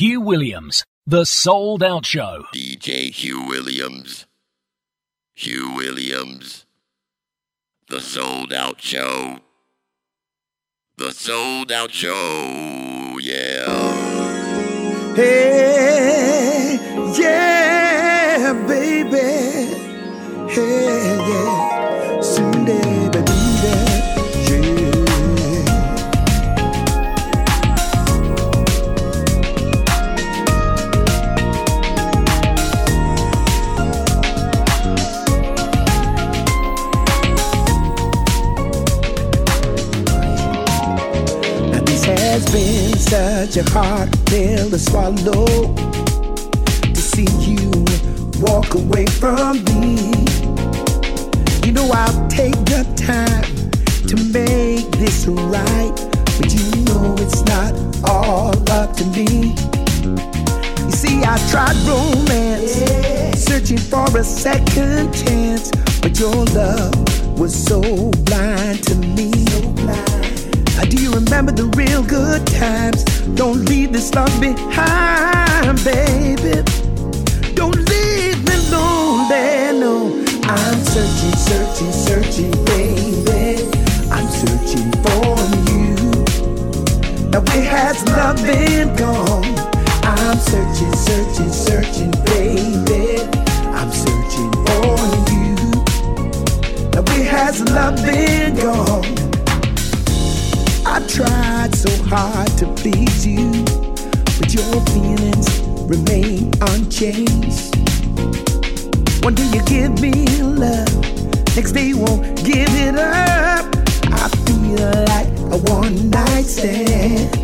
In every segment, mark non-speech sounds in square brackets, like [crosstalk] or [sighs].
Hugh Williams, The Souled Out Show. DJ Hugh Williams. Hugh Williams. The Souled Out Show. The Souled Out Show. Yeah. Hey, yeah, such a hard pill to swallow to see you walk away from me. You know I'll take the time to make this right, but you know it's not all up to me. You see, I tried romance, searching for a second chance, but your love was so blind to me. Now, do remember the real good times? Don't leave this love behind, baby. Don't leave me lonely, no. I'm searching, searching, searching, baby. I'm searching for you. Now where has love been gone? I'm searching, searching, searching, baby. I'm searching for you. Now where has love been gone? I tried so hard to please you, but your feelings remain unchanged. One day you give me love, next day you won't give it up. I feel like a one night stand.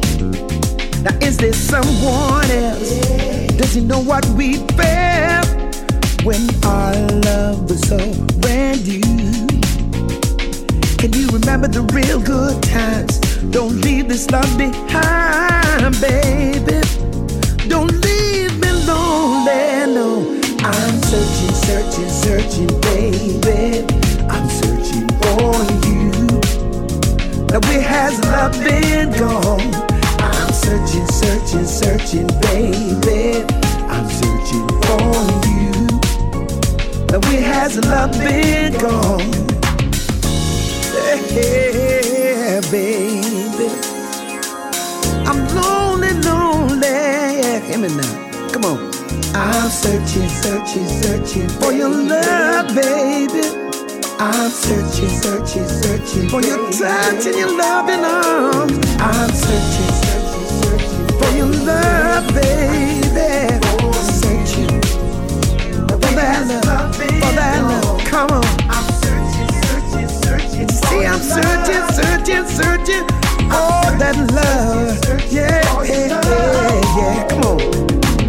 Now is there someone else? Does he know what we felt when our love was so brand new? Can you remember the real good times? Don't leave this love behind, baby. Don't leave me lonely, no. I'm searching, searching, searching, baby. I'm searching for you. Now where has love been gone? I'm searching, searching, searching, baby. I'm searching for you. Now where has love been gone? Yeah, baby. I'm lonely, lonely. Hear me now. Come on. I'm searching, searching, searching for your love, baby. I'm searching, searching, searching for your touch and your loving arms. I'm searching, searching, searching for your love, baby. Oh, searching for that love, for that love. Come on. I'm searching, searching, searching. See, I'm searching, searching, searching. Oh, that love. Yeah, yeah, yeah, yeah. Come on.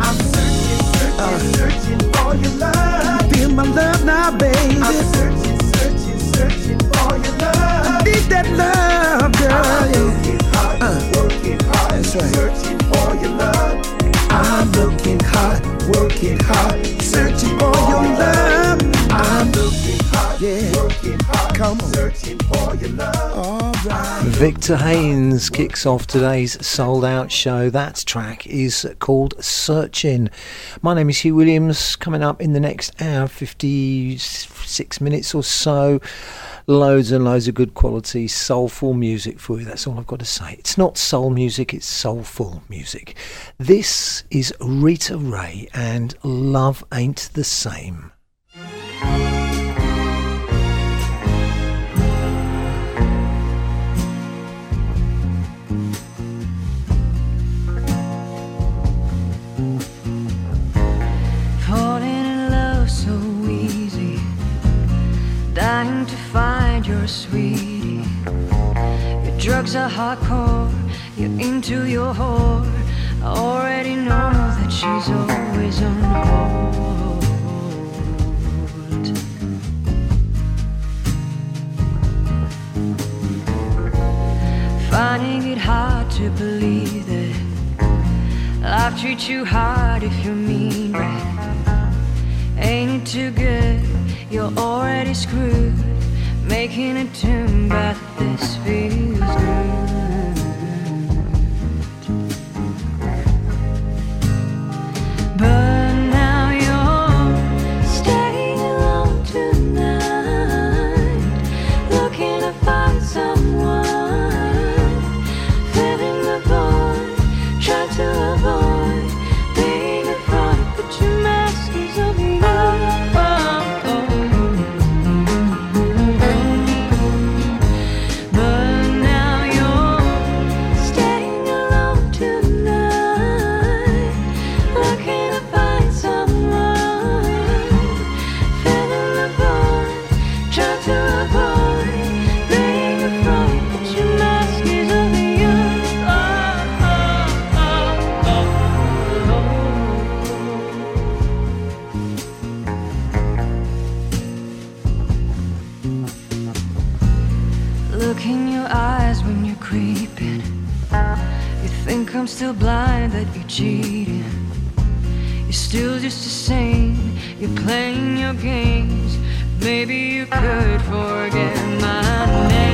I'm searching, searching, uh. searching for your love. Feel my love now, baby. I'm searching, searching, searching for your love. I need that love, girl. I'm looking hard, uh. working hard, That's right. searching for your love. I'm looking hard, working hard, searching for your love. Come searching for your love. Right. Victor Haynes kicks off today's souled out show. That track is called Searching. My name is Hugh Williams. Coming up in the next hour, 56 minutes or so, loads and loads of good quality soulful music for you. That's all I've got to say. It's not soul music, it's soulful music. This is Rita Ray and Love Ain't the Same. Your sweetie. Your drugs are hardcore, you're into your whore. I already know that she's always on hold. Finding it hard to believe that life treats you hard if you're mean? Ain't it too good? You're already screwed. Making a tune, but this feels good. I'm still blind that you're cheating. You're still just the same. You're playing your games. Maybe you could forget my name.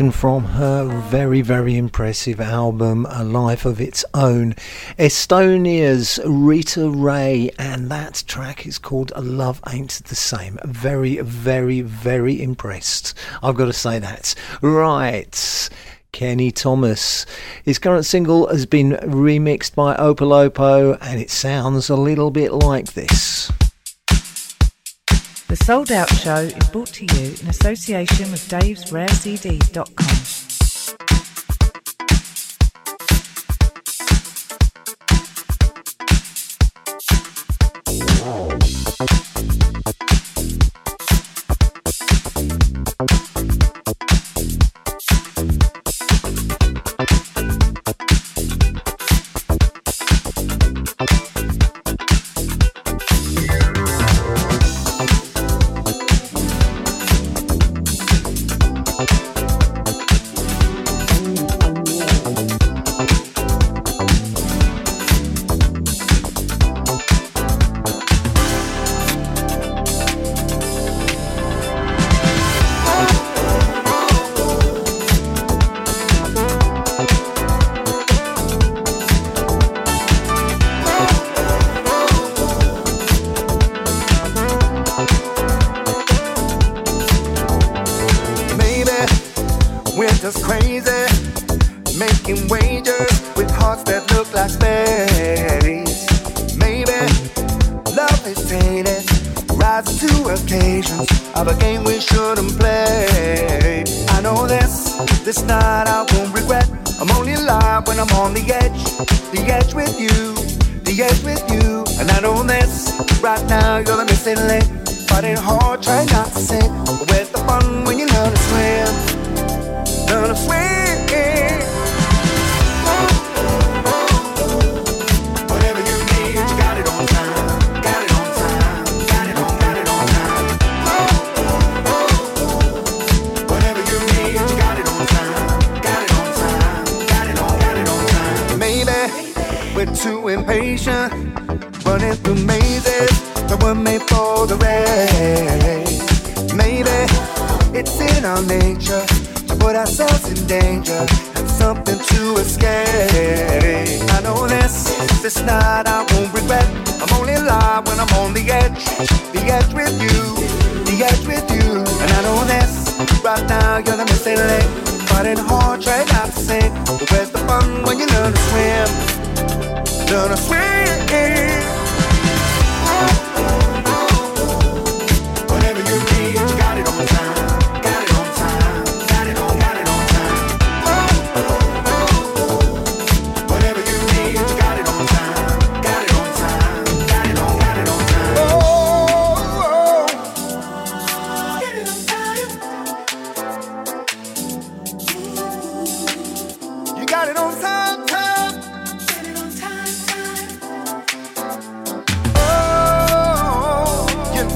Taken from her very, very impressive album, A Life of Its Own. Estonia's Rita Ray, and that track is called Love Ain't the Same. Very, very, very impressed. I've got to say that. Right. Kenny Thomas. His current single has been remixed by Opolopo, and it sounds a little bit like this. Souled Out Show is brought to you in association with davesrarecds.com.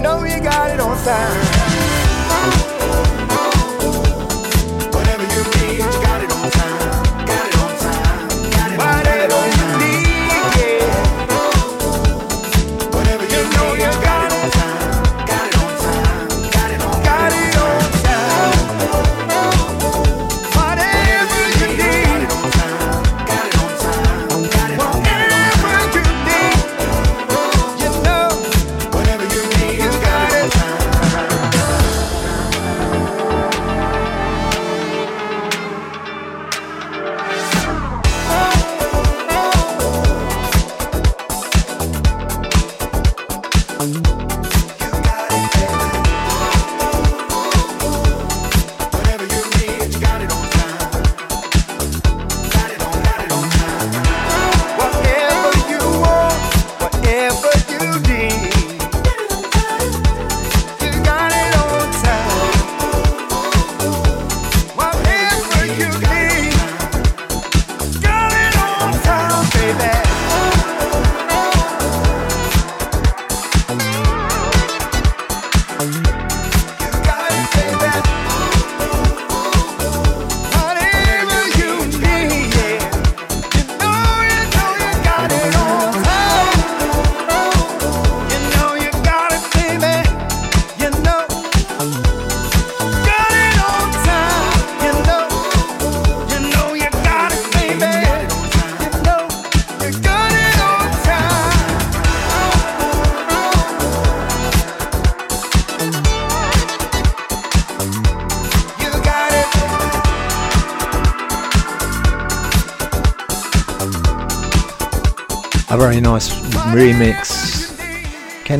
know you got it on time.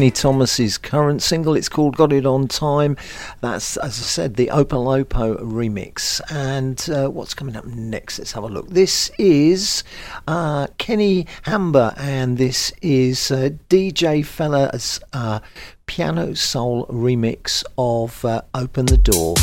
Kenny Thomas's current single, it's called Got It On Time. That's, as I said, the Opolopo remix. And uh, what's coming up next? Let's have a look. This is uh, Kenny Hamber, and this is uh, DJ Fella's uh, piano soul remix of uh, Open the Door.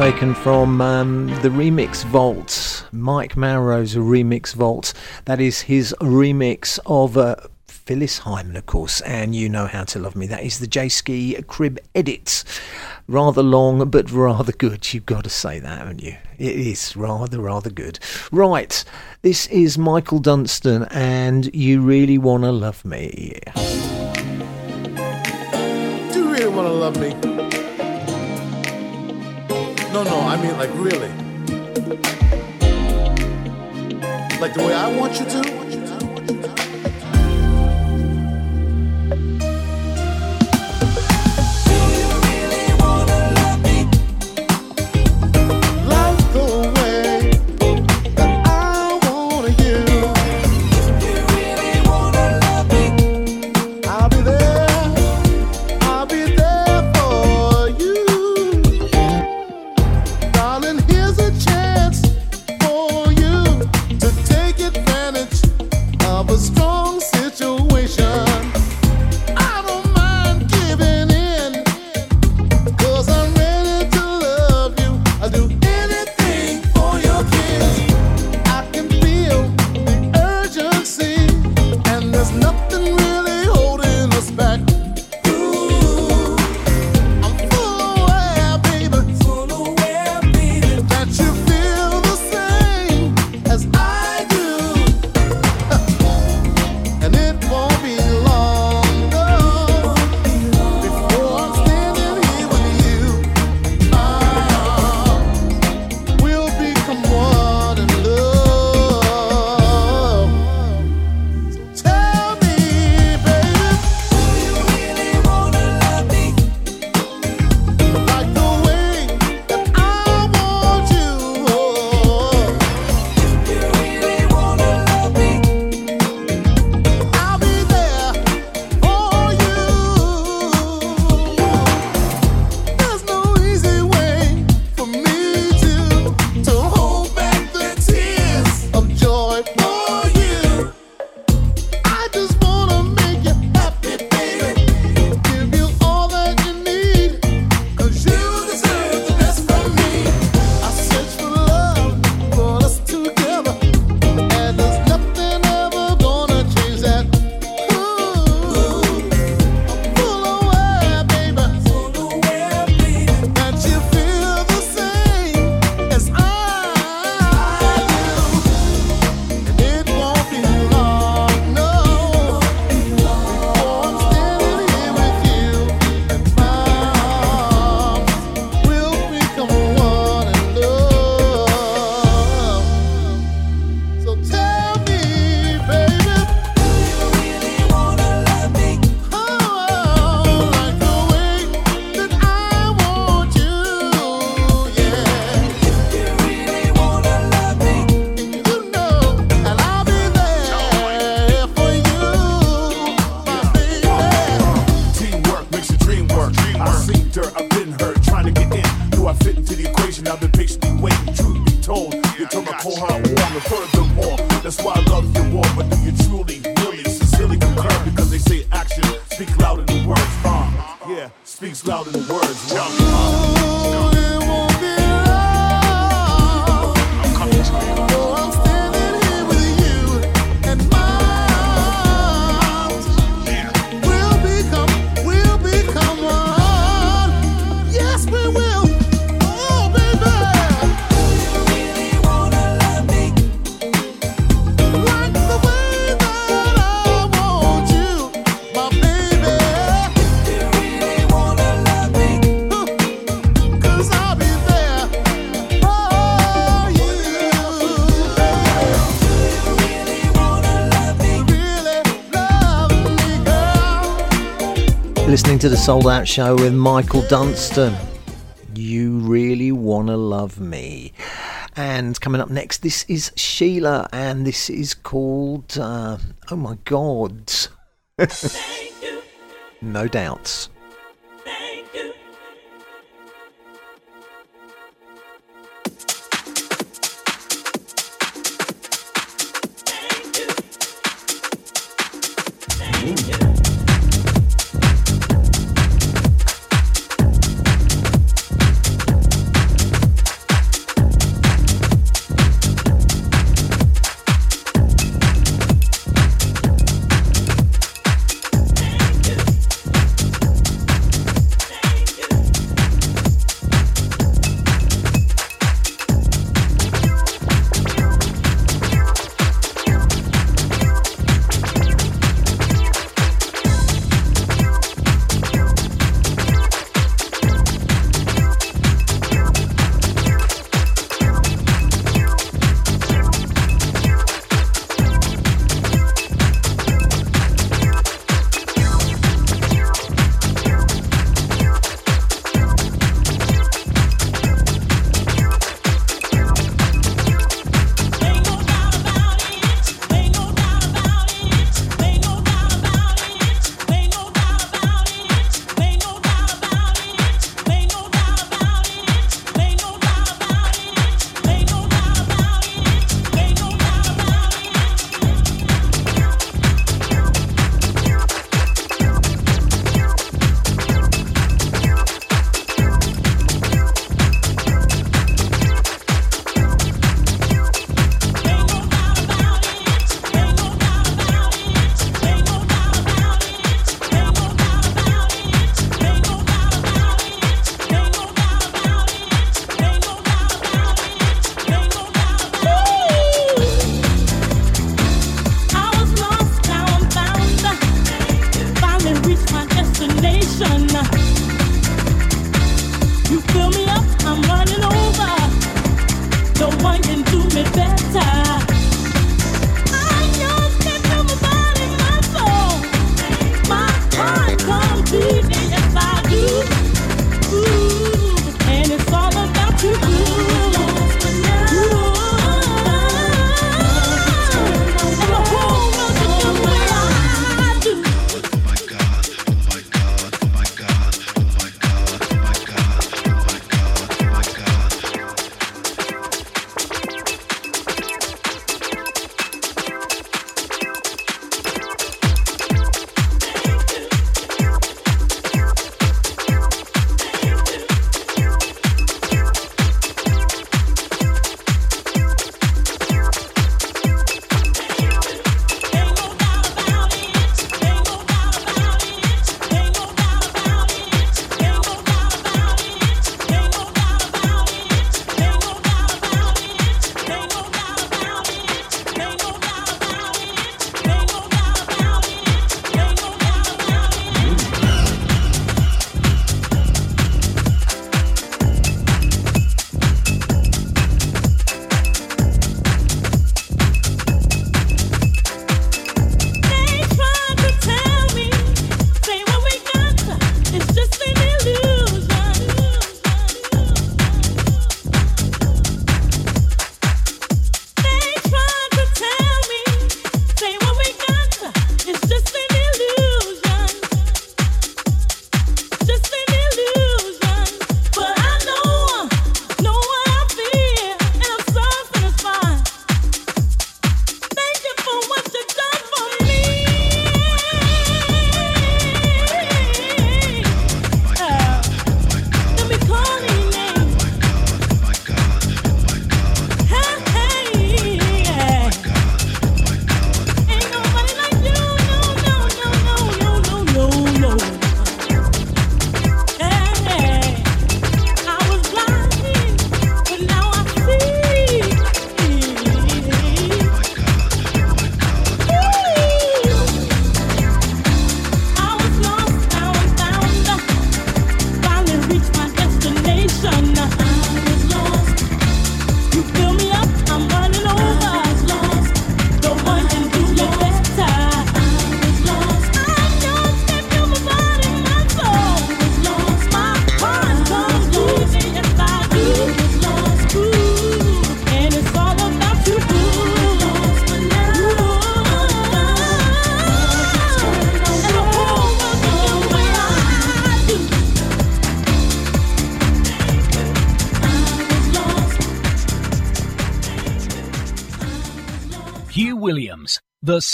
Taken from um, the remix vault, Mike Maurro's remix vault. That is his remix of uh, Phyllis Hyman, of course, and You Know How to Love Me. That is the J Ski Crib edit. Rather long, but rather good. You've got to say that, haven't you? It is rather, rather good. Right, this is Michael Dunston, and You Really Wanna Love Me. Do you really wanna love me? No, no, I mean like really. Like the way I want you to? awful hot warm and furthermore. That's why I love you more, but do you truly, really, sincerely concur? Because they say action speaks louder than words. Uh, yeah, speaks louder than words. Uh. To the Souled Out Show with Michael Dunston. You really wanna love me. And coming up next, this is Sheila, and this is called uh, Oh my God. [laughs] no doubts.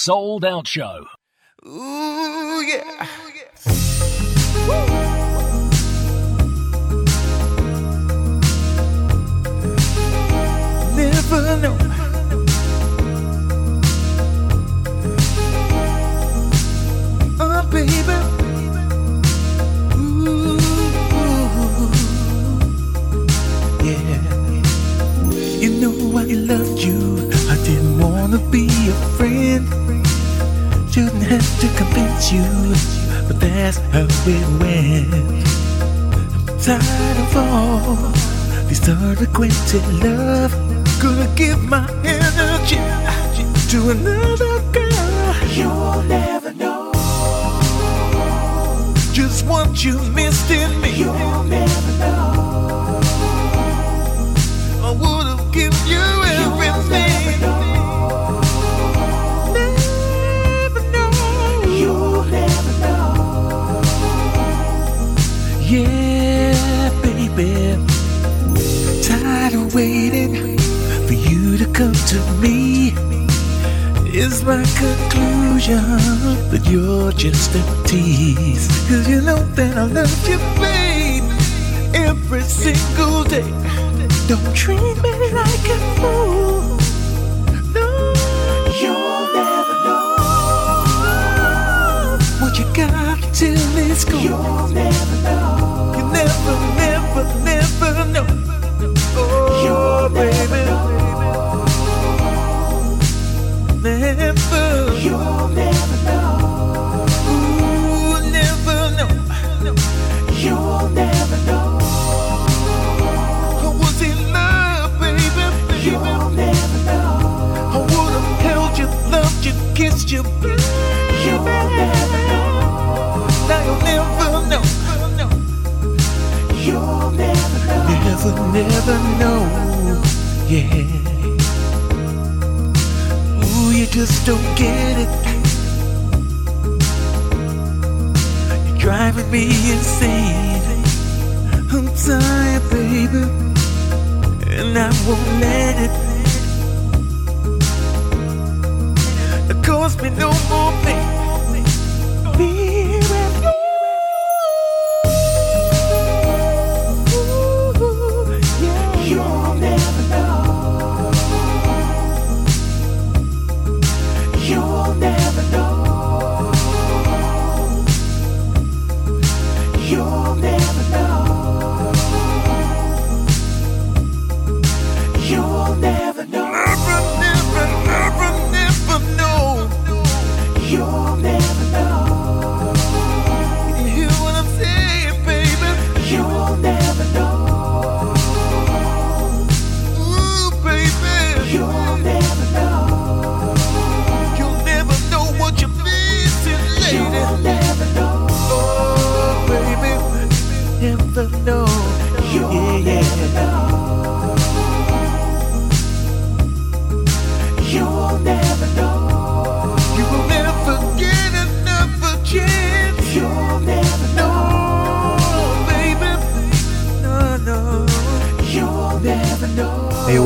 Souled Out Show. Unrequited love. Gonna give my energy to another girl. You'll never know just what you missed in me. You'll never to me. Is my conclusion, but you're just a tease. Cause you know that I love you, babe, every single day. Don't treat me like a fool. No, you'll never know what you got till it's gone. You'll never know. You never, never, never know. Oh, you'll baby. Never. could never know. Yeah. Ooh, you just don't get it. You're driving me insane. I'm tired, baby, and I won't let it. It cause me no more pain.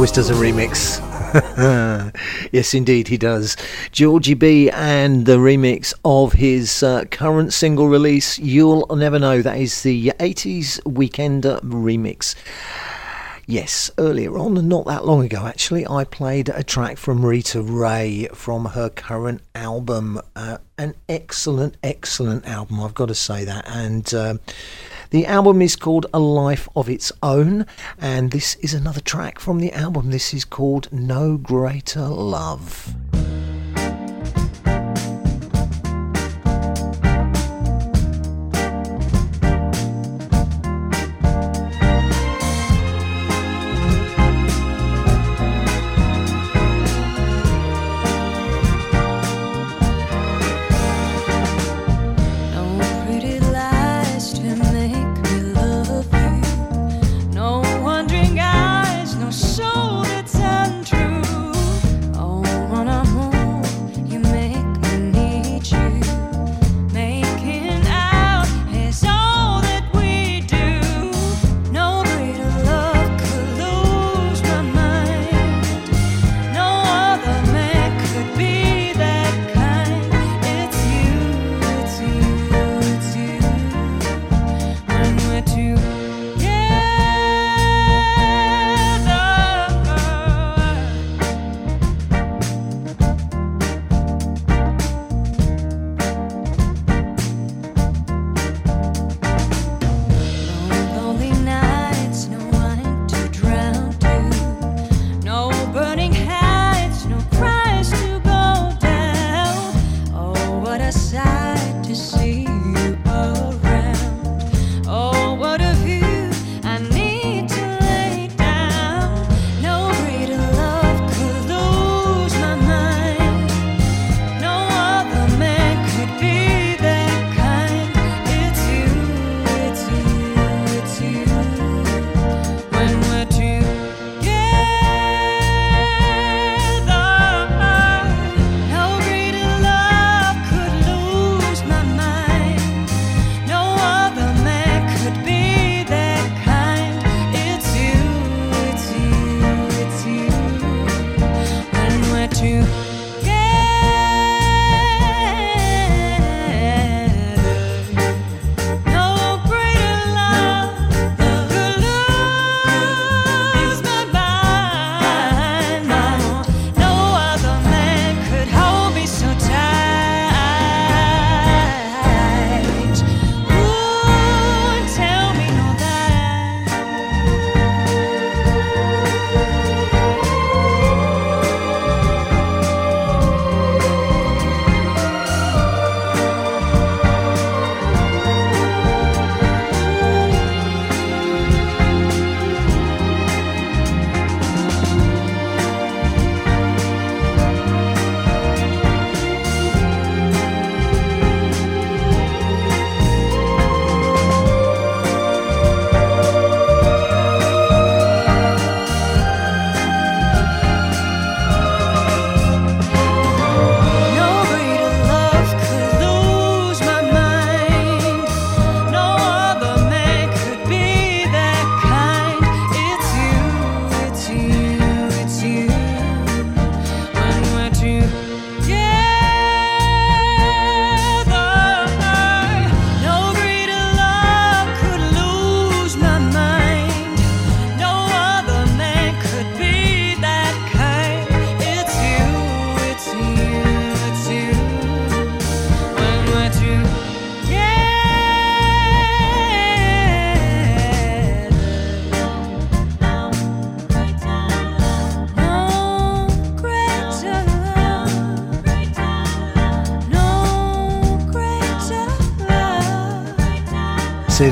always does a remix. [laughs] yes, indeed, he does. Georgie B and the remix of his uh, current single release, You'll Never Know. That is the 80s Weekender remix. Yes, earlier on, not that long ago actually, I played a track from Rita Ray from her current album. Uh, an excellent, excellent album, I've got to say that. And uh, the album is called A Life of Its Own, and this is another track from the album. This is called No Greater Love.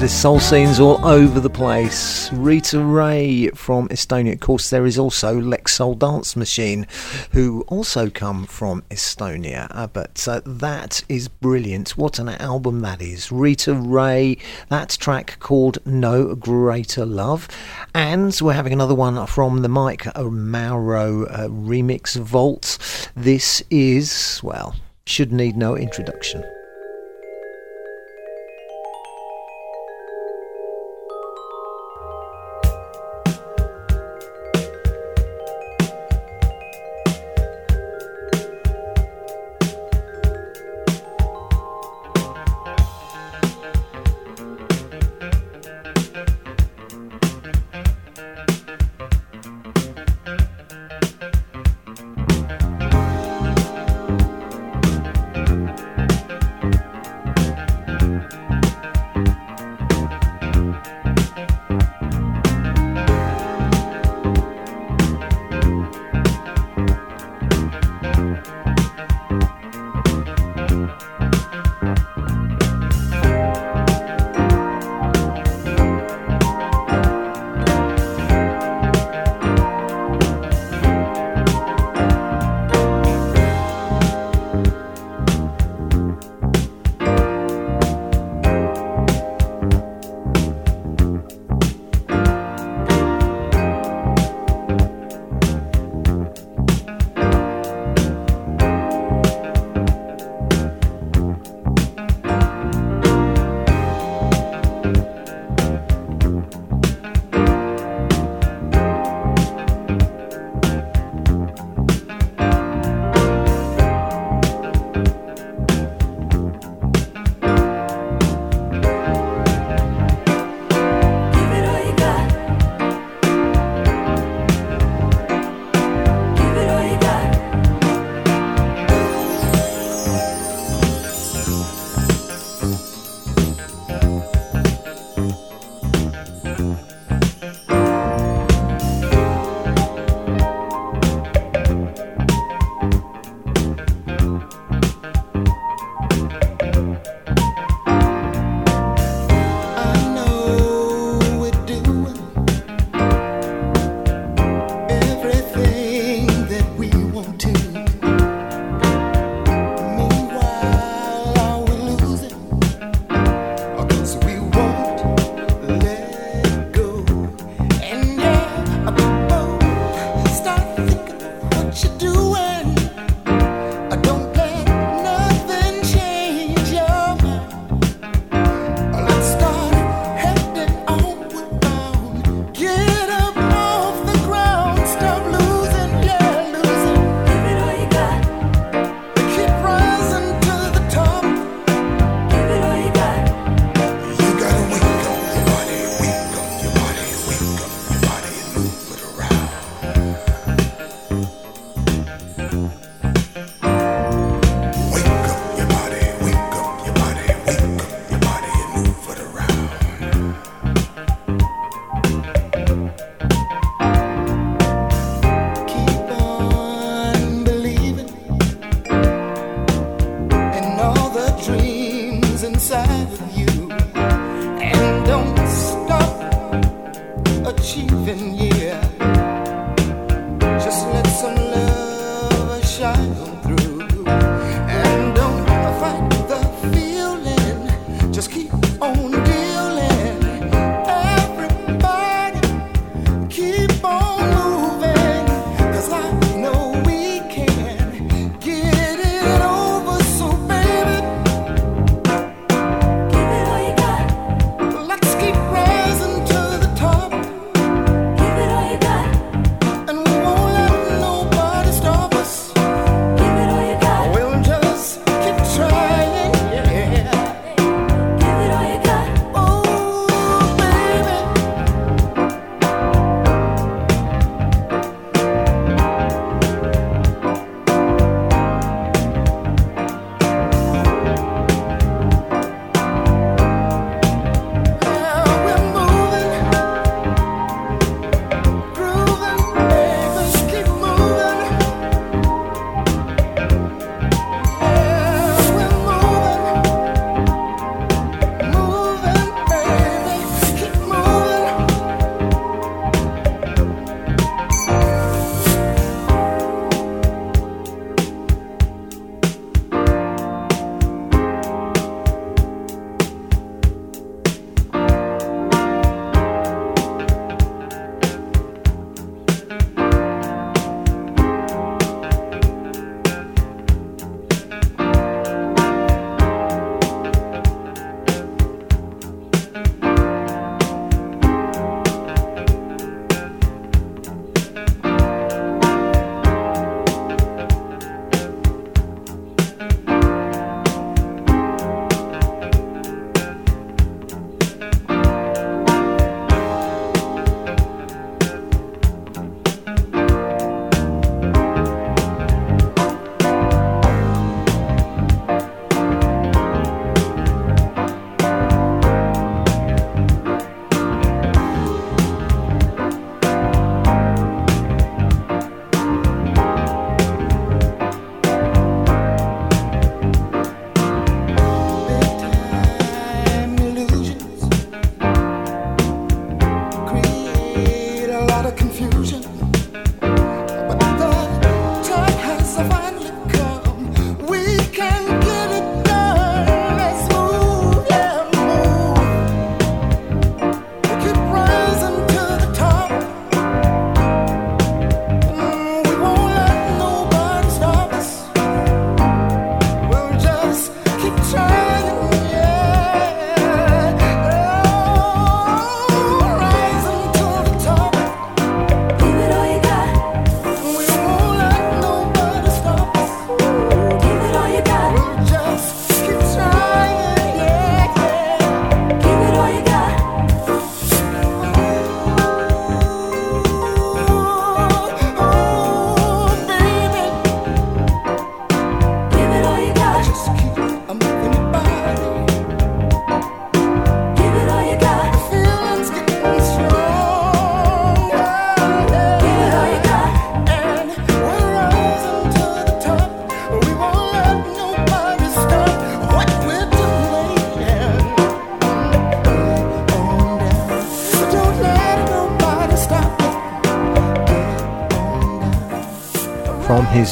It, soul scenes all over the place. Rita Ray from Estonia. Of course, there is also Lex Soul Dance Machine, who also come from Estonia. Uh, but uh, that is brilliant. What an album that is. Rita Ray, that track called No Greater Love. And we're having another one from the Mike Maurro uh, remix vault. This is, well, should need no introduction.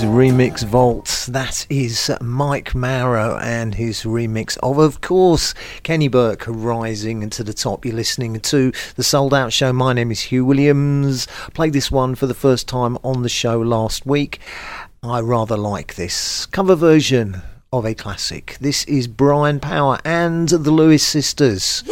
Remix vault. That is Mike Maurro and his remix of, of course, Keni Burke rising to the top. You're listening to the Souled Out Show. My name is Hugh Williams. Played this one for the first time on the show last week. I rather like this cover version of a classic. This is Brian Power and the Lewis Sisters.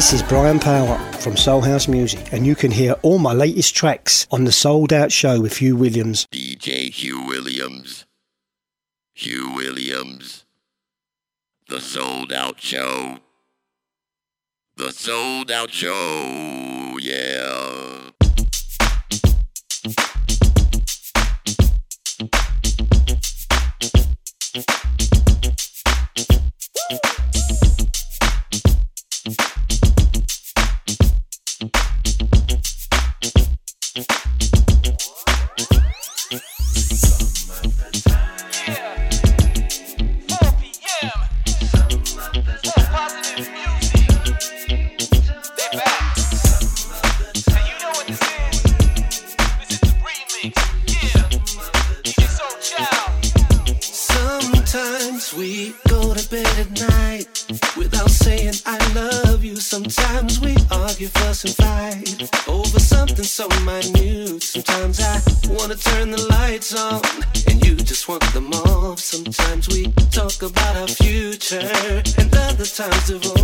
This is Brian Power from Soul House Music, and you can hear all my latest tracks on the Souled Out Show with Hugh Williams. DJ Hugh Williams. Hugh Williams. The Souled Out Show. The Souled Out Show. Yeah. On and you just want them off. Sometimes we talk about our future and other times divorce.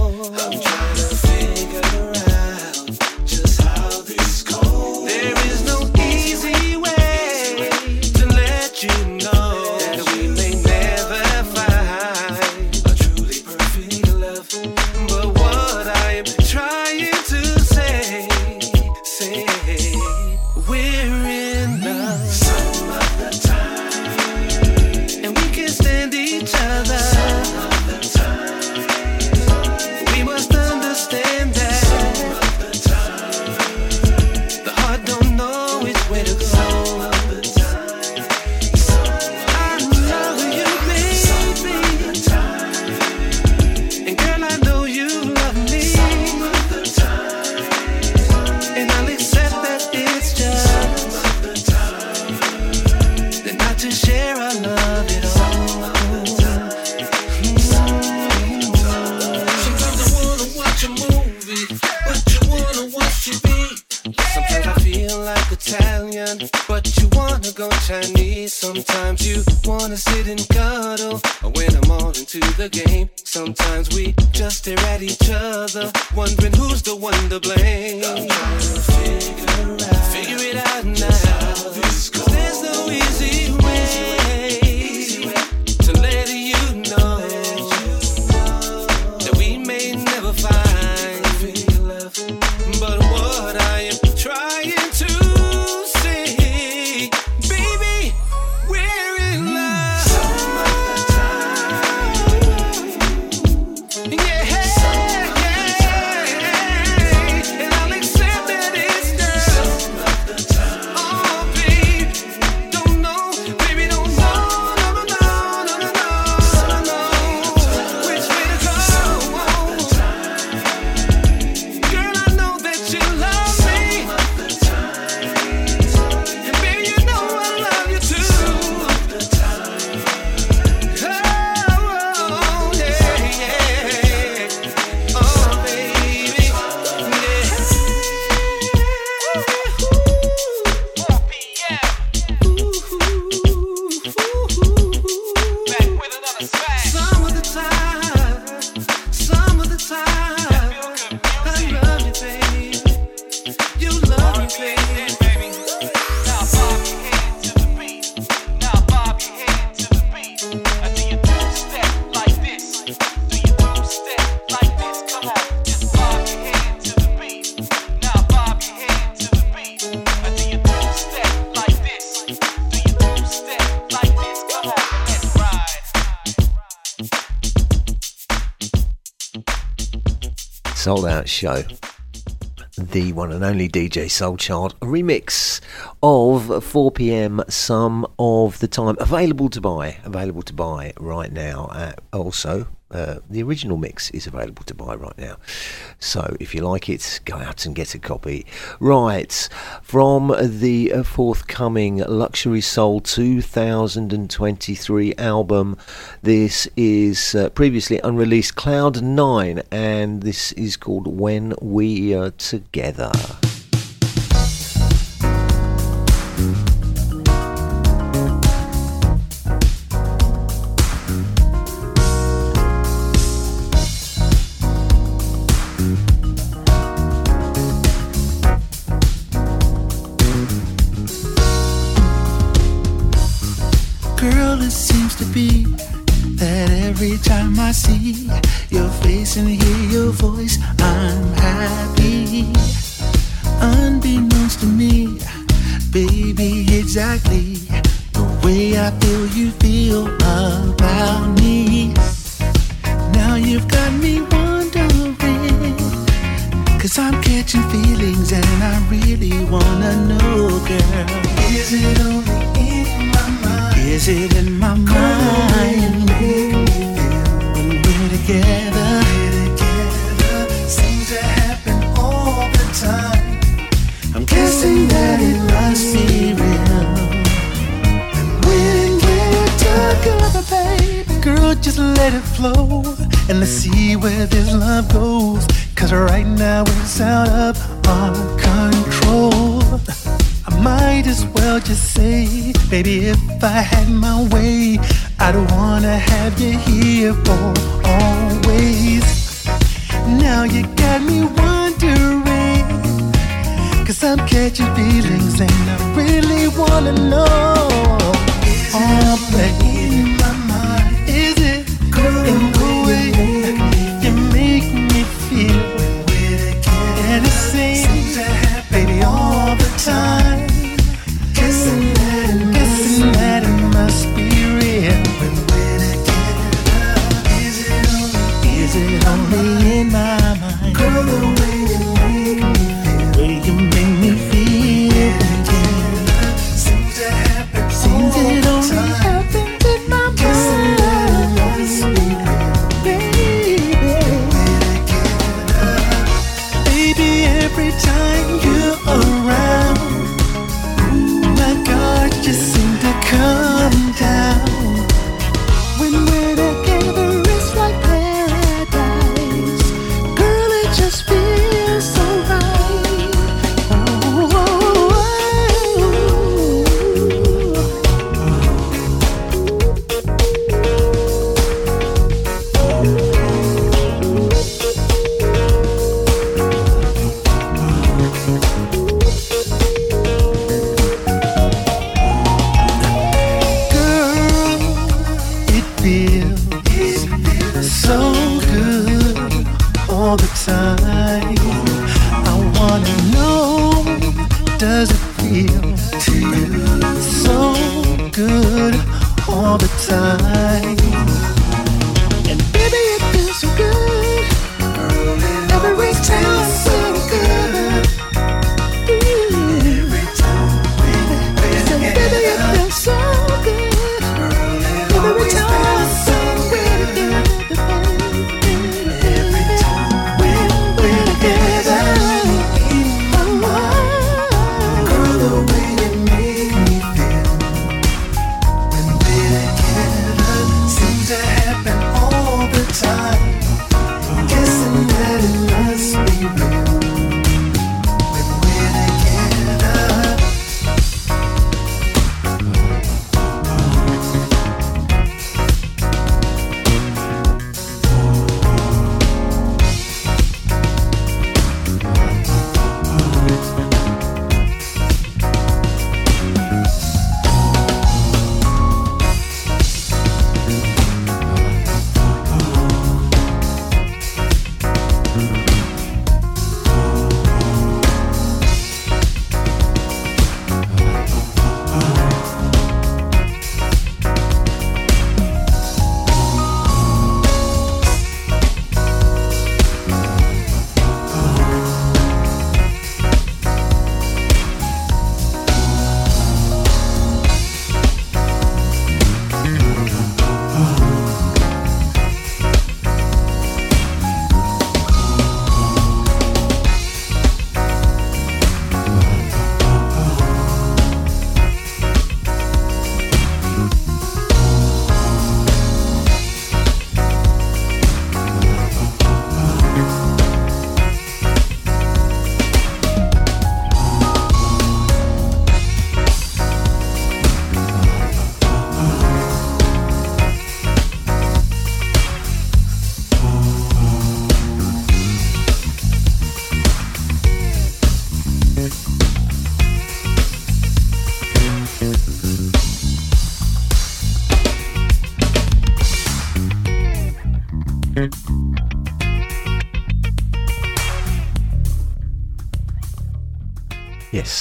Show. The one and only DJ Soulchild remix of 4 pm some of the time. Available to buy. Available to buy right now. Uh, also, uh, the original mix is available to buy right now. So if you like it, go out and get a copy. Right, from the uh, forthcoming Luxury Soul 2023 album, this is uh, previously unreleased Kloud 9, and this is called When We Are Together. See your face and hear your voice, I'm happy. Unbeknownst to me, baby, exactly the way I feel you feel about me. Now you've got me wondering, cause I'm catching feelings and I really wanna know, girl. Is it only in my mind? Is it in my mind? When together, seems happen all the time. I'm guessing that it must be real. When we're together, baby, girl, just let it flow and let's see where this love goes. Cause right now it's out of our control. I might as well just say, baby, if I had my way, I'd wanna have you here for always. Now you got me wondering, cause I'm catching feelings and I really wanna know. Oh, baby,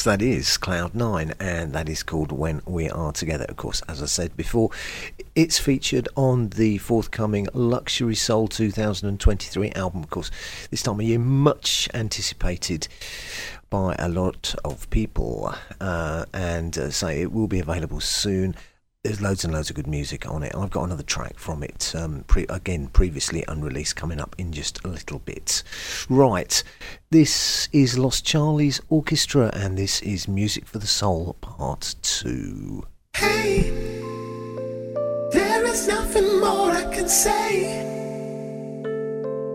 that is Kloud Nine, and that is called When We Are Together. Of course, as I said before, it's featured on the forthcoming Luxury Soul 2023 album. Of course, this time of year, much anticipated by a lot of people, uh, and uh, so it will be available soon there's loads and loads of good music on it. I've got another track from it, um, pre- again, previously unreleased, coming up in just a little bit. Right, this is Los Charlys Orchestra, and this is Music for the Soul, Part 2. Hey, there is nothing more I can say.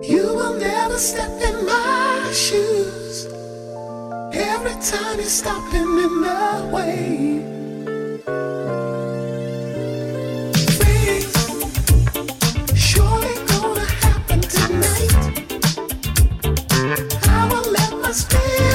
You will never step in my shoes. Every time you're stopping in my way. Cause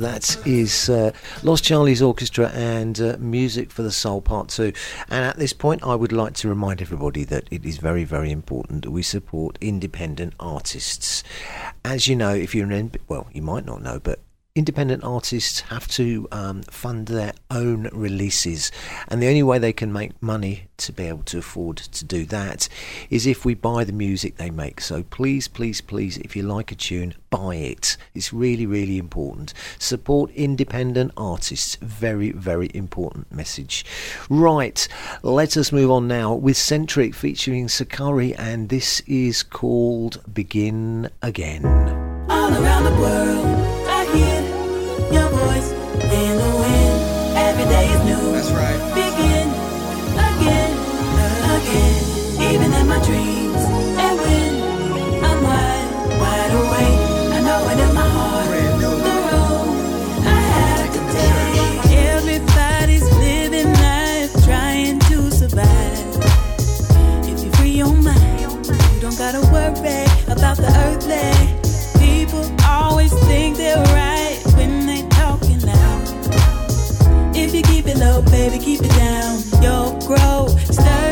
That is uh, Los Charlys Orchestra and uh, Music for the Soul Part 2. And at this point, I would like to remind everybody that it is very, very important that we support independent artists. As you know, if you're an, well, you might not know, but independent artists have to um, fund their own releases, and the only way they can make money to be able to afford to do that is if we buy the music they make. So please, please, please, if you like a tune, buy it. It's really, really important. Support independent artists. Very, very important message. Right, let us move on now with Centric featuring Sakari, and this is called Begin Again. All around the world, voice in the wind. Every day is new. That's right. Begin again, again. Even in my dreams, and when I'm wide, wide awake, I know it in my heart. The road I have to take. Everybody's living life trying to survive. If you free your mind, you don't gotta worry about the earthly. People always think they're right keep it low, baby, keep it down. You'll grow sturdy.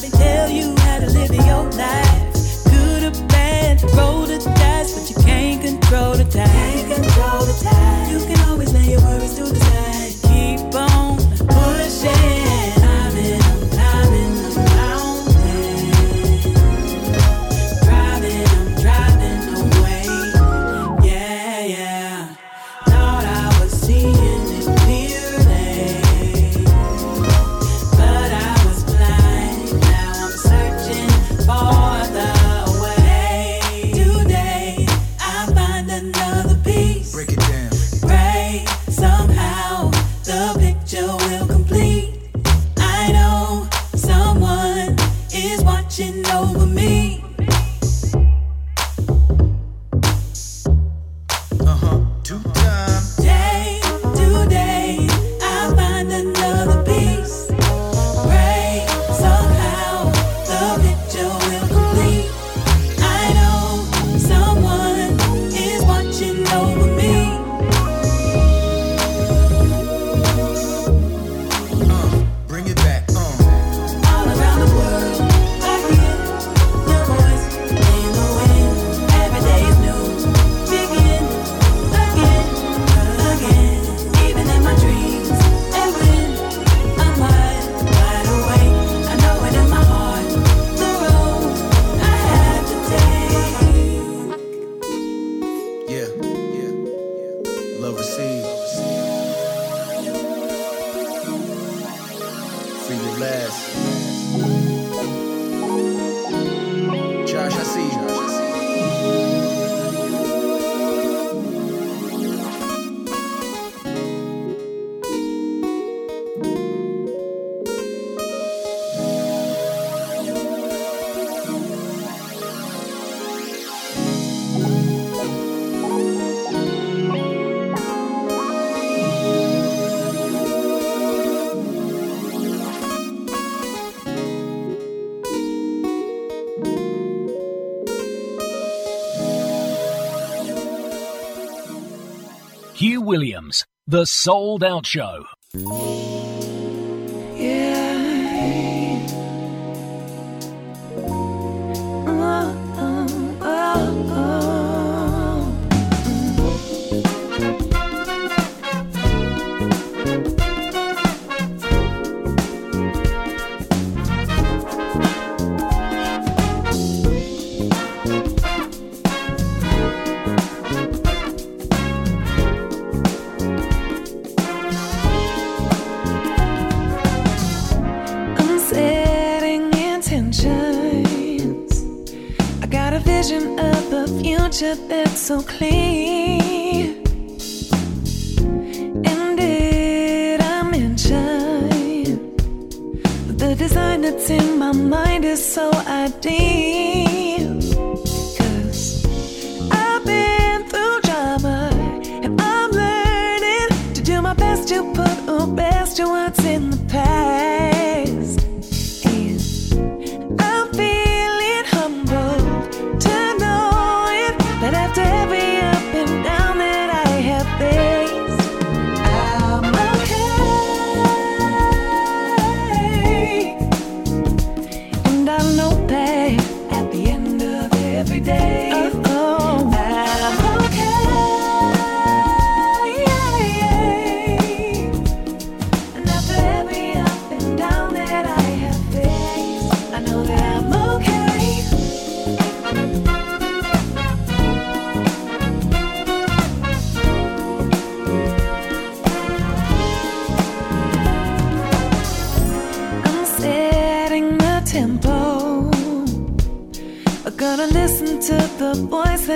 Nobody tell you how to live your life. Good or bad, roll the dice, but you can't control the tide. Can't control the. You can The Souled Out Show. picture that's so clean. And did I mention the design that's in my mind is so ideal?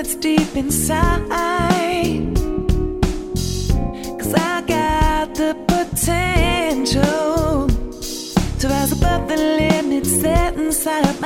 It's deep inside. Cause I got the potential to rise above the limits set inside.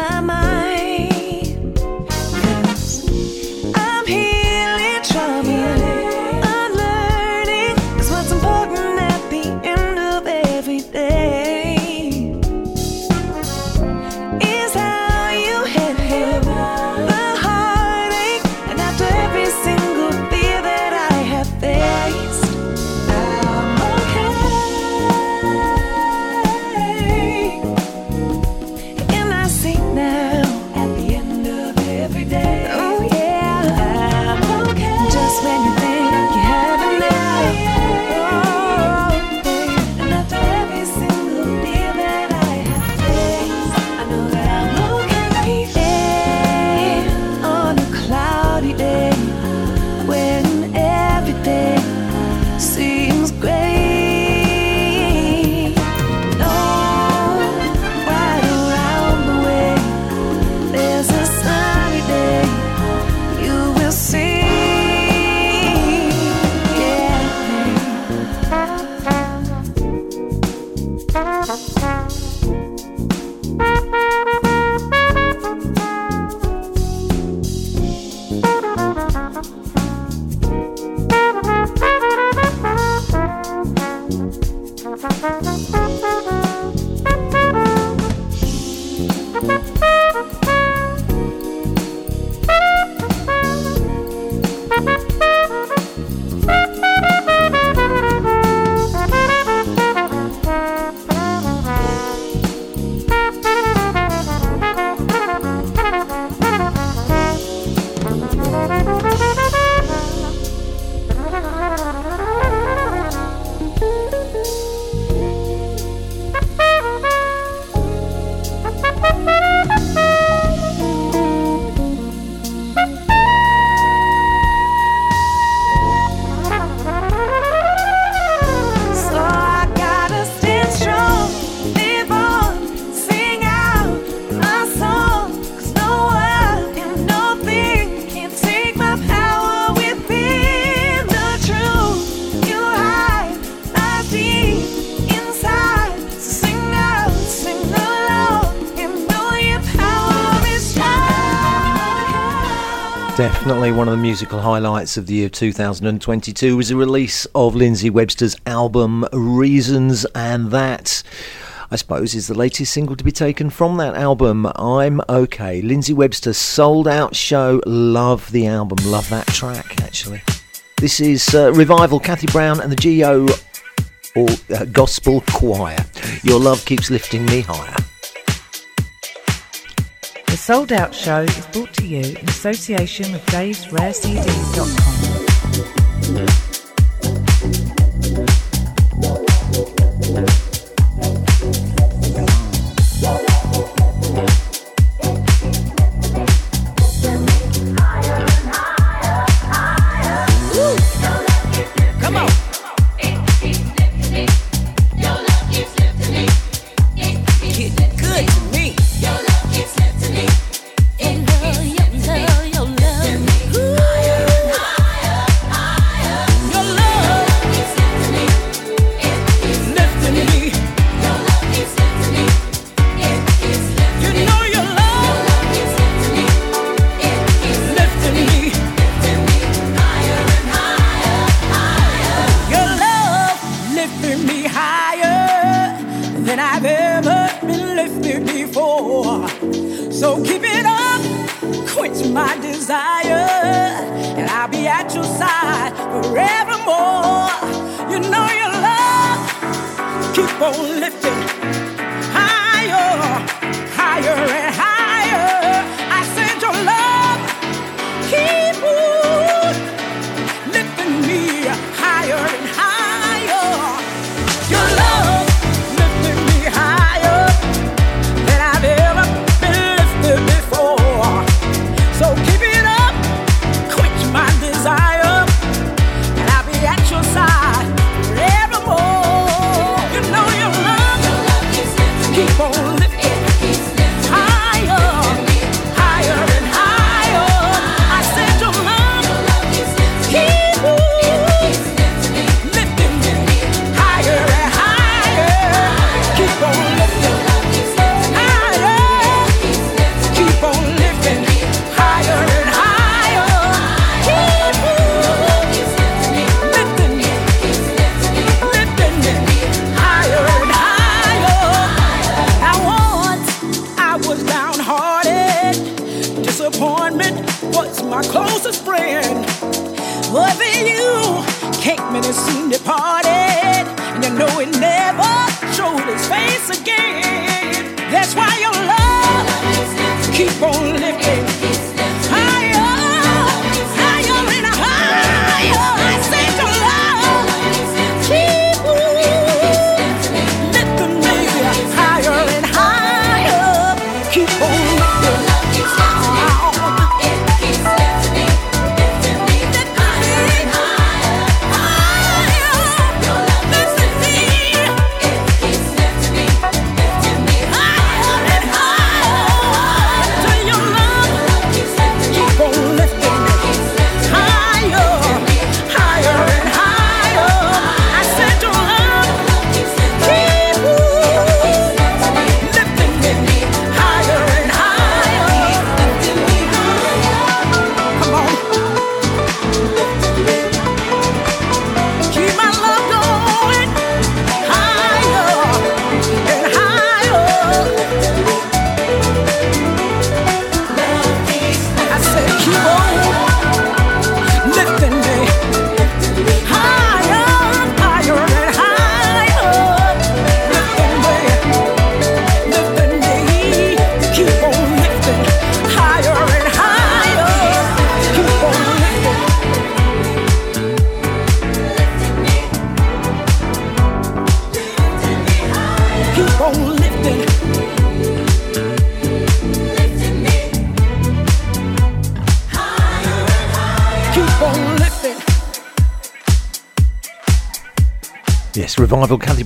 Definitely one of the musical highlights of the year 2022 was the release of Lindsey Webster's album Reasons, and that, I suppose, is the latest single to be taken from that album. I'm okay. Lindsay Webster souled out show. Love the album, love that track, actually. This is uh, Revival, Kathy Brown, and the Geo or uh, Gospel Choir. Your love keeps lifting me higher. Souled Out Show is brought to you in association with Dave's Rare CDs.com. keep on lifting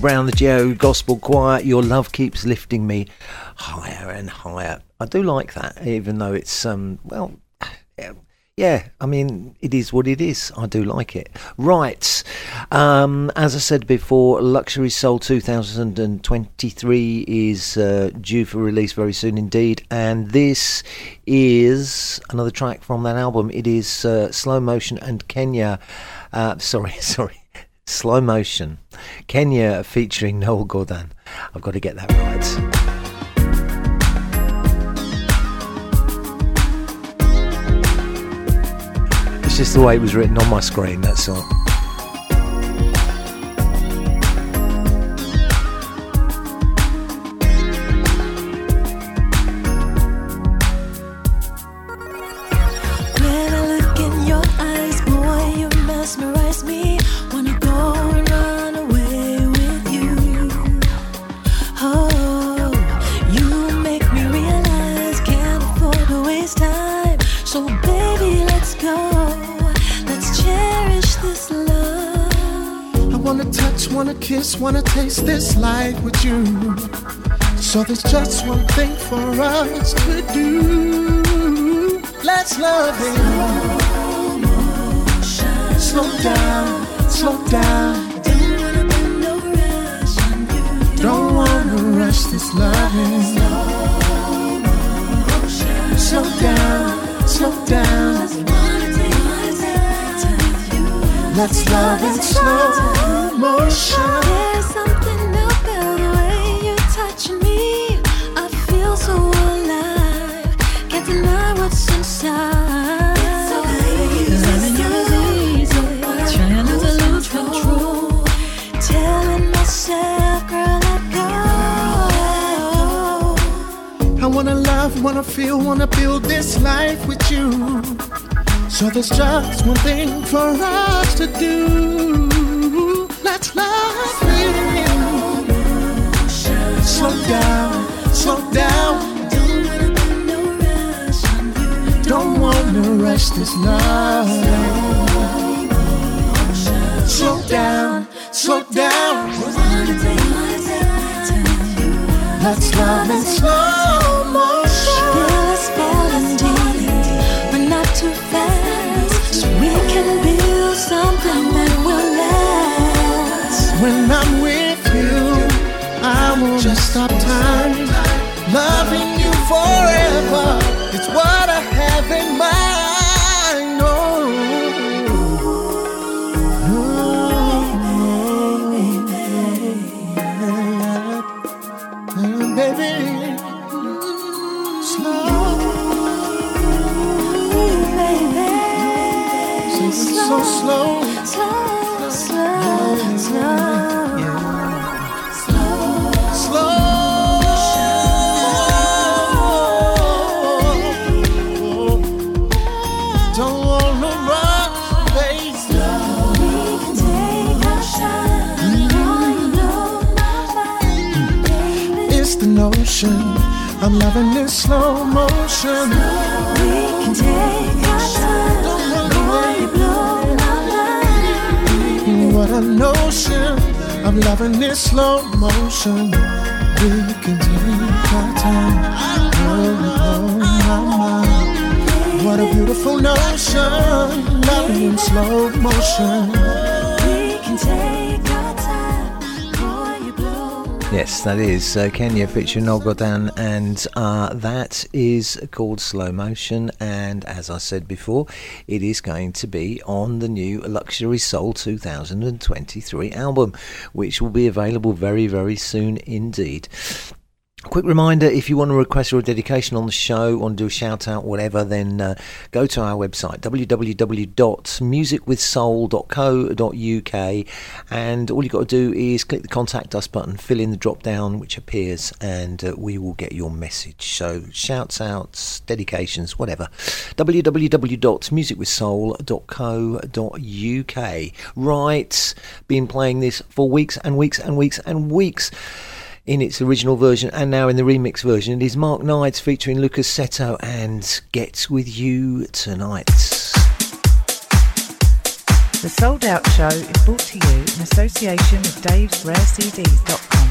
Brown, the Geo Gospel Choir. Your love keeps lifting me higher and higher. I do like that, even though it's um well, [sighs] yeah. I mean, it is what it is. I do like it. Right, um, as I said before, Luxury Soul 2023 is uh, due for release very soon indeed, and this is another track from that album. It is uh, Slow Motion and Kenya. Uh, [laughs] sorry, sorry. Slow Motion. Kenya featuring Noel Gourdin. I've got to get that right. It's just the way it was written on my screen, that's all. This life with you. So there's just one thing for us to do. Let's love it. Slow down, slow down. Don't wanna rush this loving. Slow down, slow down. Let's love in slow motion. Wanna love, wanna feel, wanna build this life with you. So there's just one thing for us to do. Let's love you. Slow down, Don't wanna rush this love. Slow down, slow down. Let's love in slow motion. I'm loving this slow motion. We can take our time. Boy, you blow my. What a notion. I'm loving this slow motion. We can take our time. Oh, my mind. What a beautiful notion. Loving in slow motion. Yes, that is uh, Kenya featuring and uh, that is called Slow Motion. And as I said before, it is going to be on the new Luxury Soul 2023 album, which will be available very, very soon indeed. Quick reminder if you want to request a dedication on the show, want to do a shout out, whatever, then uh, go to our website www.musicwithsoul.co.uk and all you've got to do is click the contact us button, fill in the drop down which appears, and uh, we will get your message. So, shouts outs, dedications, whatever. www.musicwithsoul.co.uk. Right, been playing this for weeks and weeks and weeks and weeks in its original version and now in the remix version. It is Mark Knights featuring Lukas Setto and Get With You Tonight. The Souled Out Show is brought to you in association with davesrarecds.com. I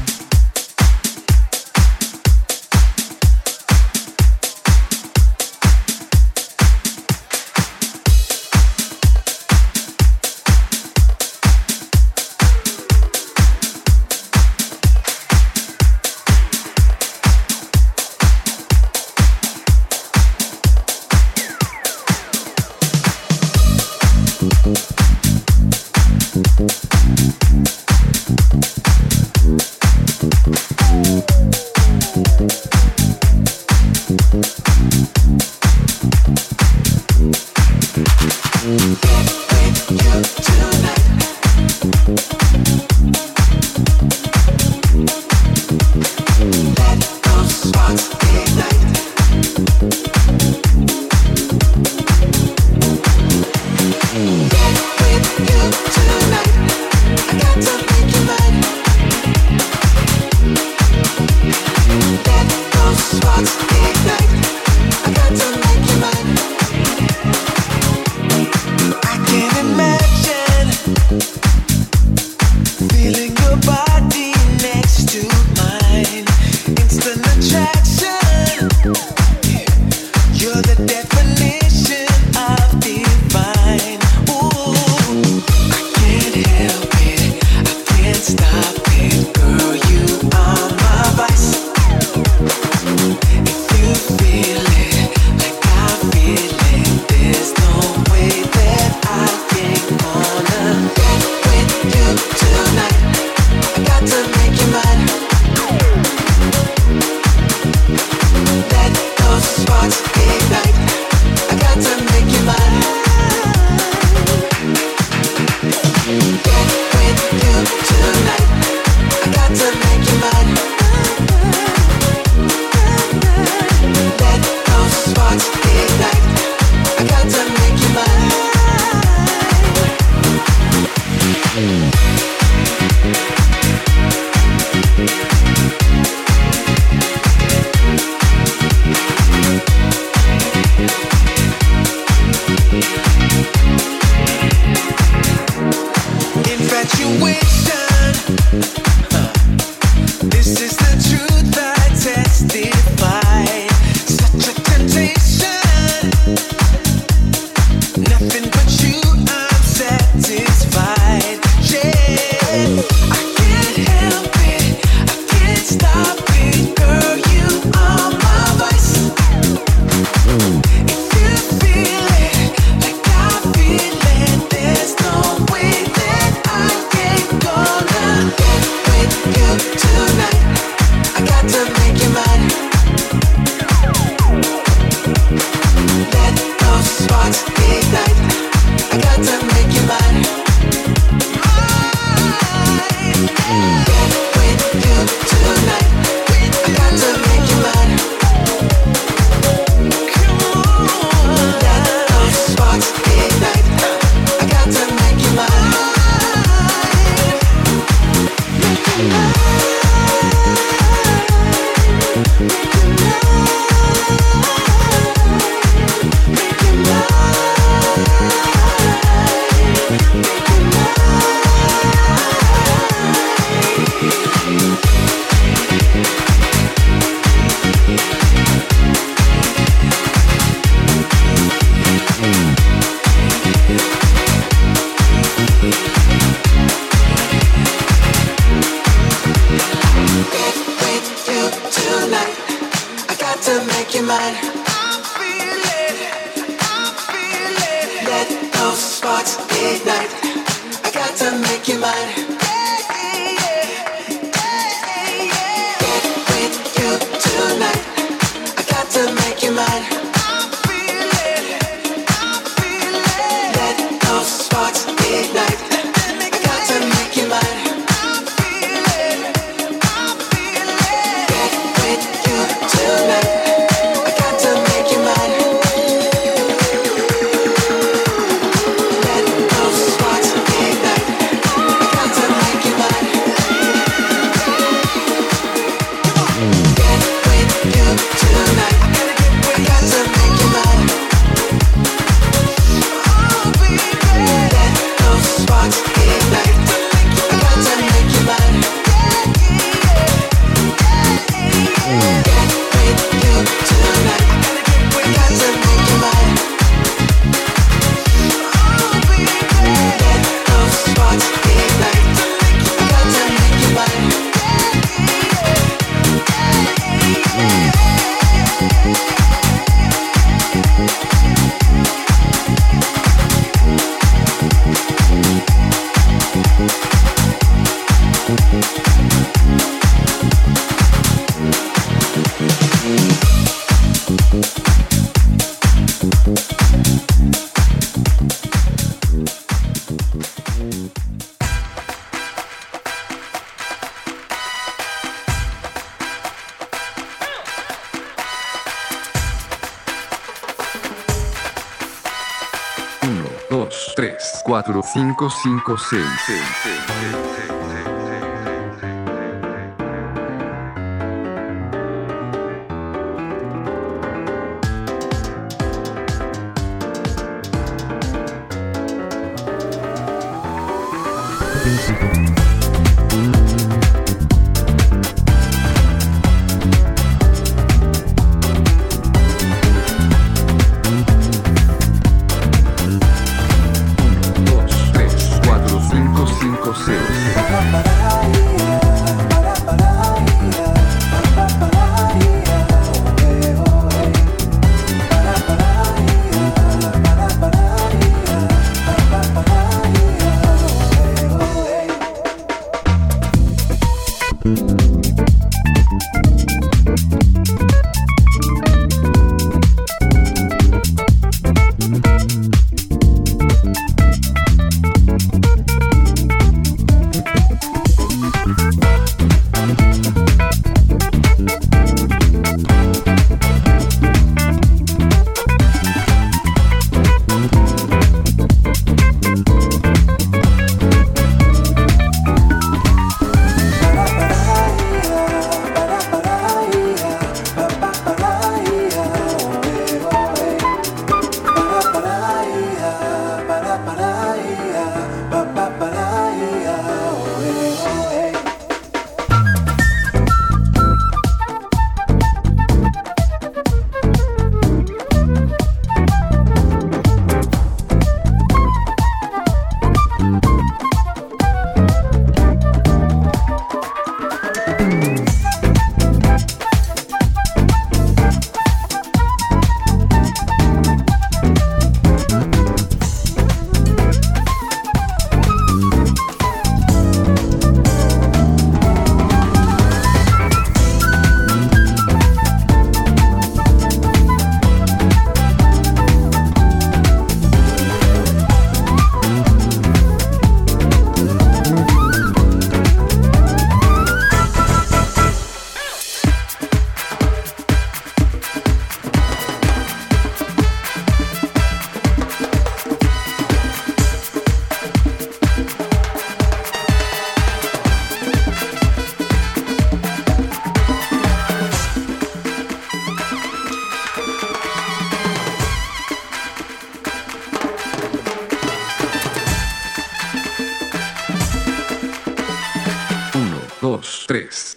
4,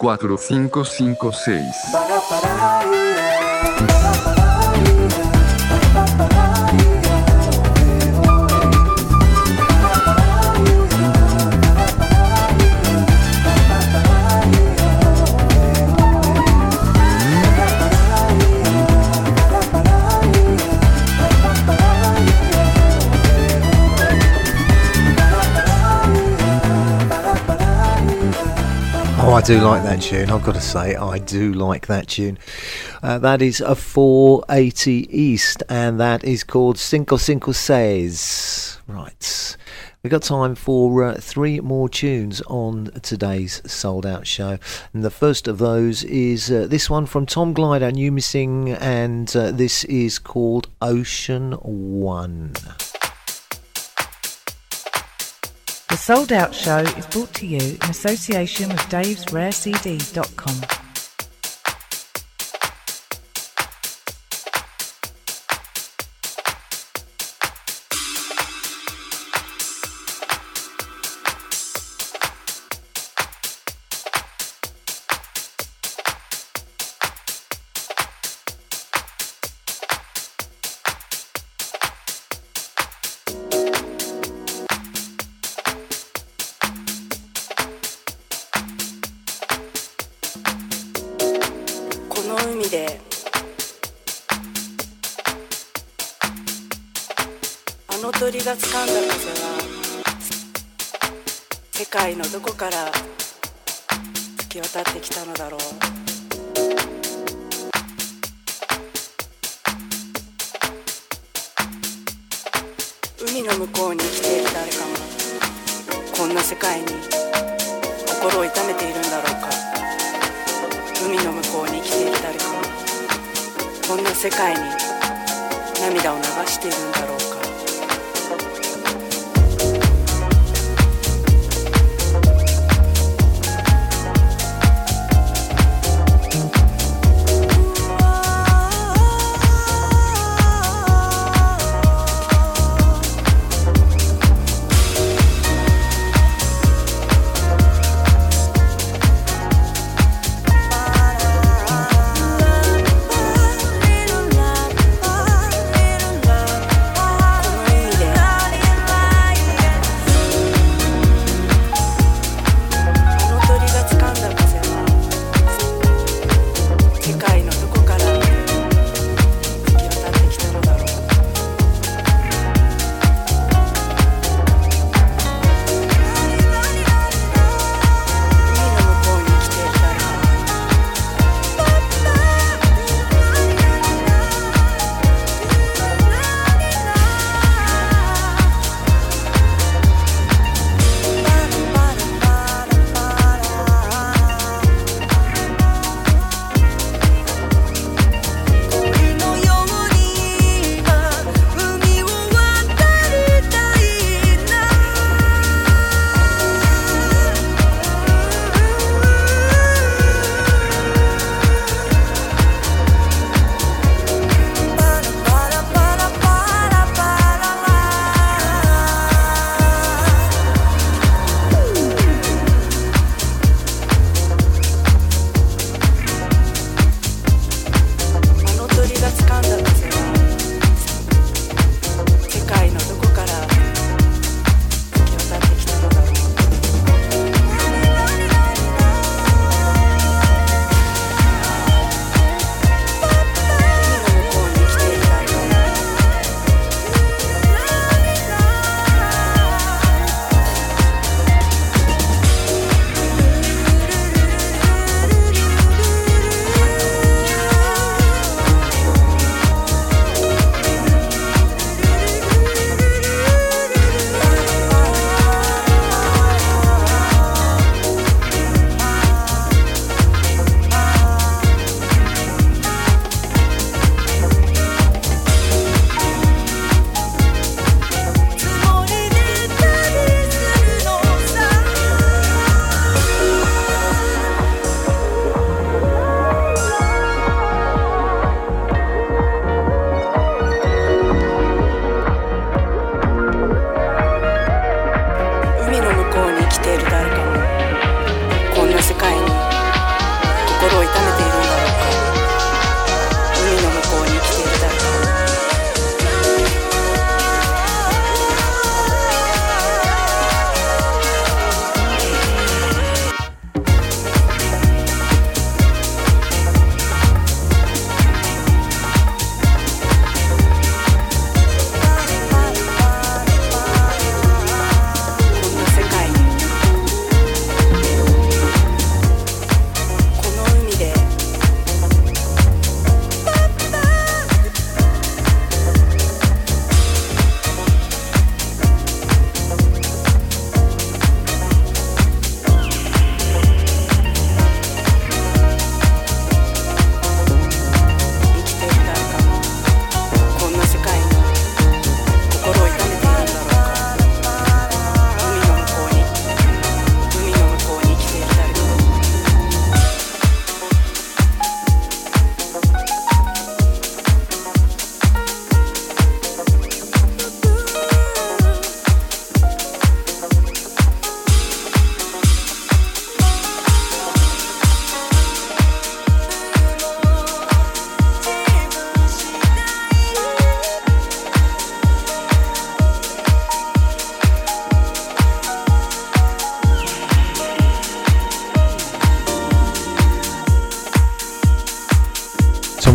4556. Do like that tune. I've got to say, I do like that tune. Uh, that is a Four80East, and that is called Cinco Cinco Seis. Right. We've got time for uh, three more tunes on today's souled out show. And the first of those is uh, this one from Tom Glider, New Missing, and uh, this is called Ocean One. Souled Out Show is brought to you in association with davesrarecd.com. が掴んだ風は世界のどこから突き渡ってきたのだろう。海の向こうに生きている誰かもこんな世界に心を痛めているんだろうか。海の向こうに生きている誰かもこんな世界に涙を流しているんだろうか「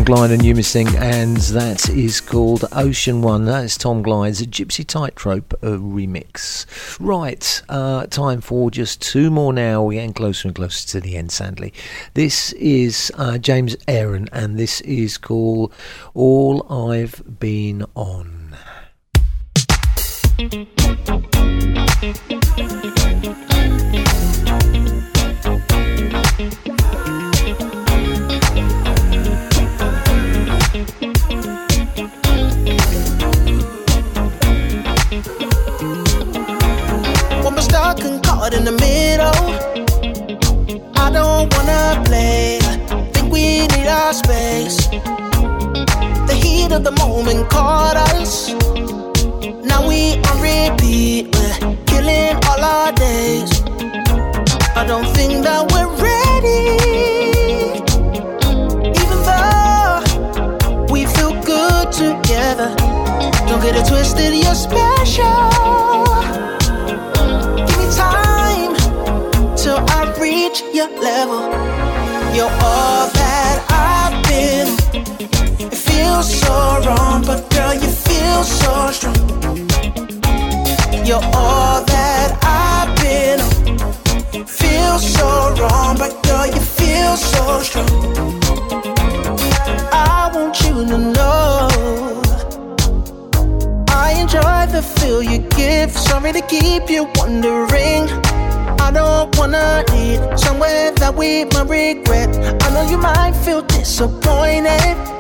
Glide and Umising, and that is called Ocean One. That is Tom Glide's Gypsy Tightrope uh, remix. Right, uh, time for just two more now. We're getting closer and closer to the end, sadly. This is uh, James Aaron, and this is called All I've Been On. Of the moment caught us. Now we on repeat, we're killing all our days. I don't think that we're ready. Even though we feel good together. Don't get it twisted, you're special. Give me time till I reach your level. You're all that I've been. It feels so wrong, but girl, you feel so strong. You're all that I've been. on. Feel so wrong, but girl, you feel so strong. I want you to know. I enjoy the feel you give. Sorry to keep you wondering. I don't wanna lead somewhere that we might regret. I know you might feel disappointed.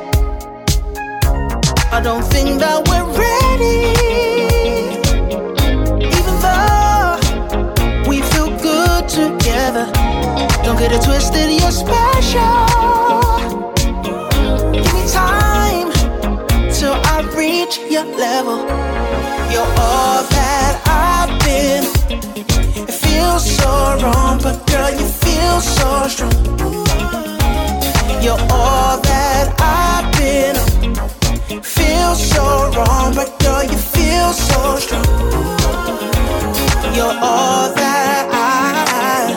I don't think that we're ready. Even though we feel good together. Don't get it twisted, you're special. Give me time till I reach your level. You're all that I've been. It feels so wrong, but girl, you feel so strong. You're all that I've been. Feel so wrong, but girl, you feel so strong. You're all that I,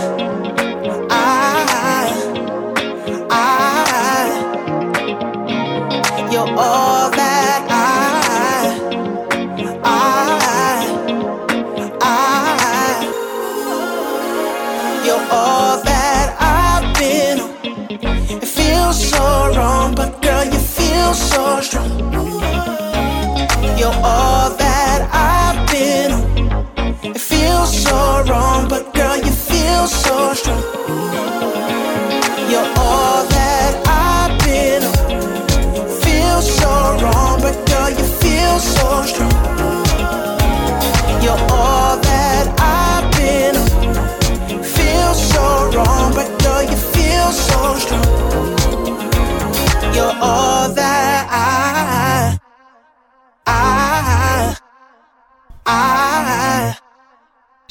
I, I. You're all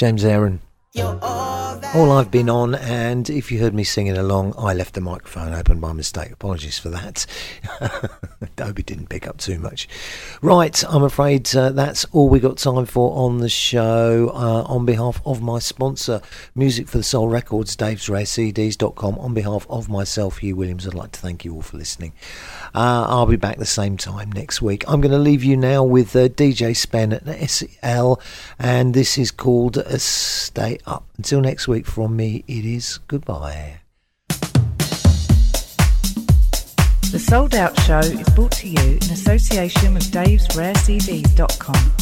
James Aaron. All I've been on, and if you heard me singing along, I left the microphone open by mistake. Apologies for that. [laughs] Hope it didn't pick up too much. Right, I'm afraid uh, that's all we got time for on the show. Uh, on behalf of my sponsor, Music for the Soul Records, davesrarecds.com, on behalf of myself, Hugh Williams, I'd like to thank you all for listening. Uh, I'll be back the same time next week. I'm going to leave you now with uh, DJ Spen at SEL, and this is called uh, Stay Up. Until next week, from me, it is goodbye. The Souled Out Show is brought to you in association with davesrarecds.com.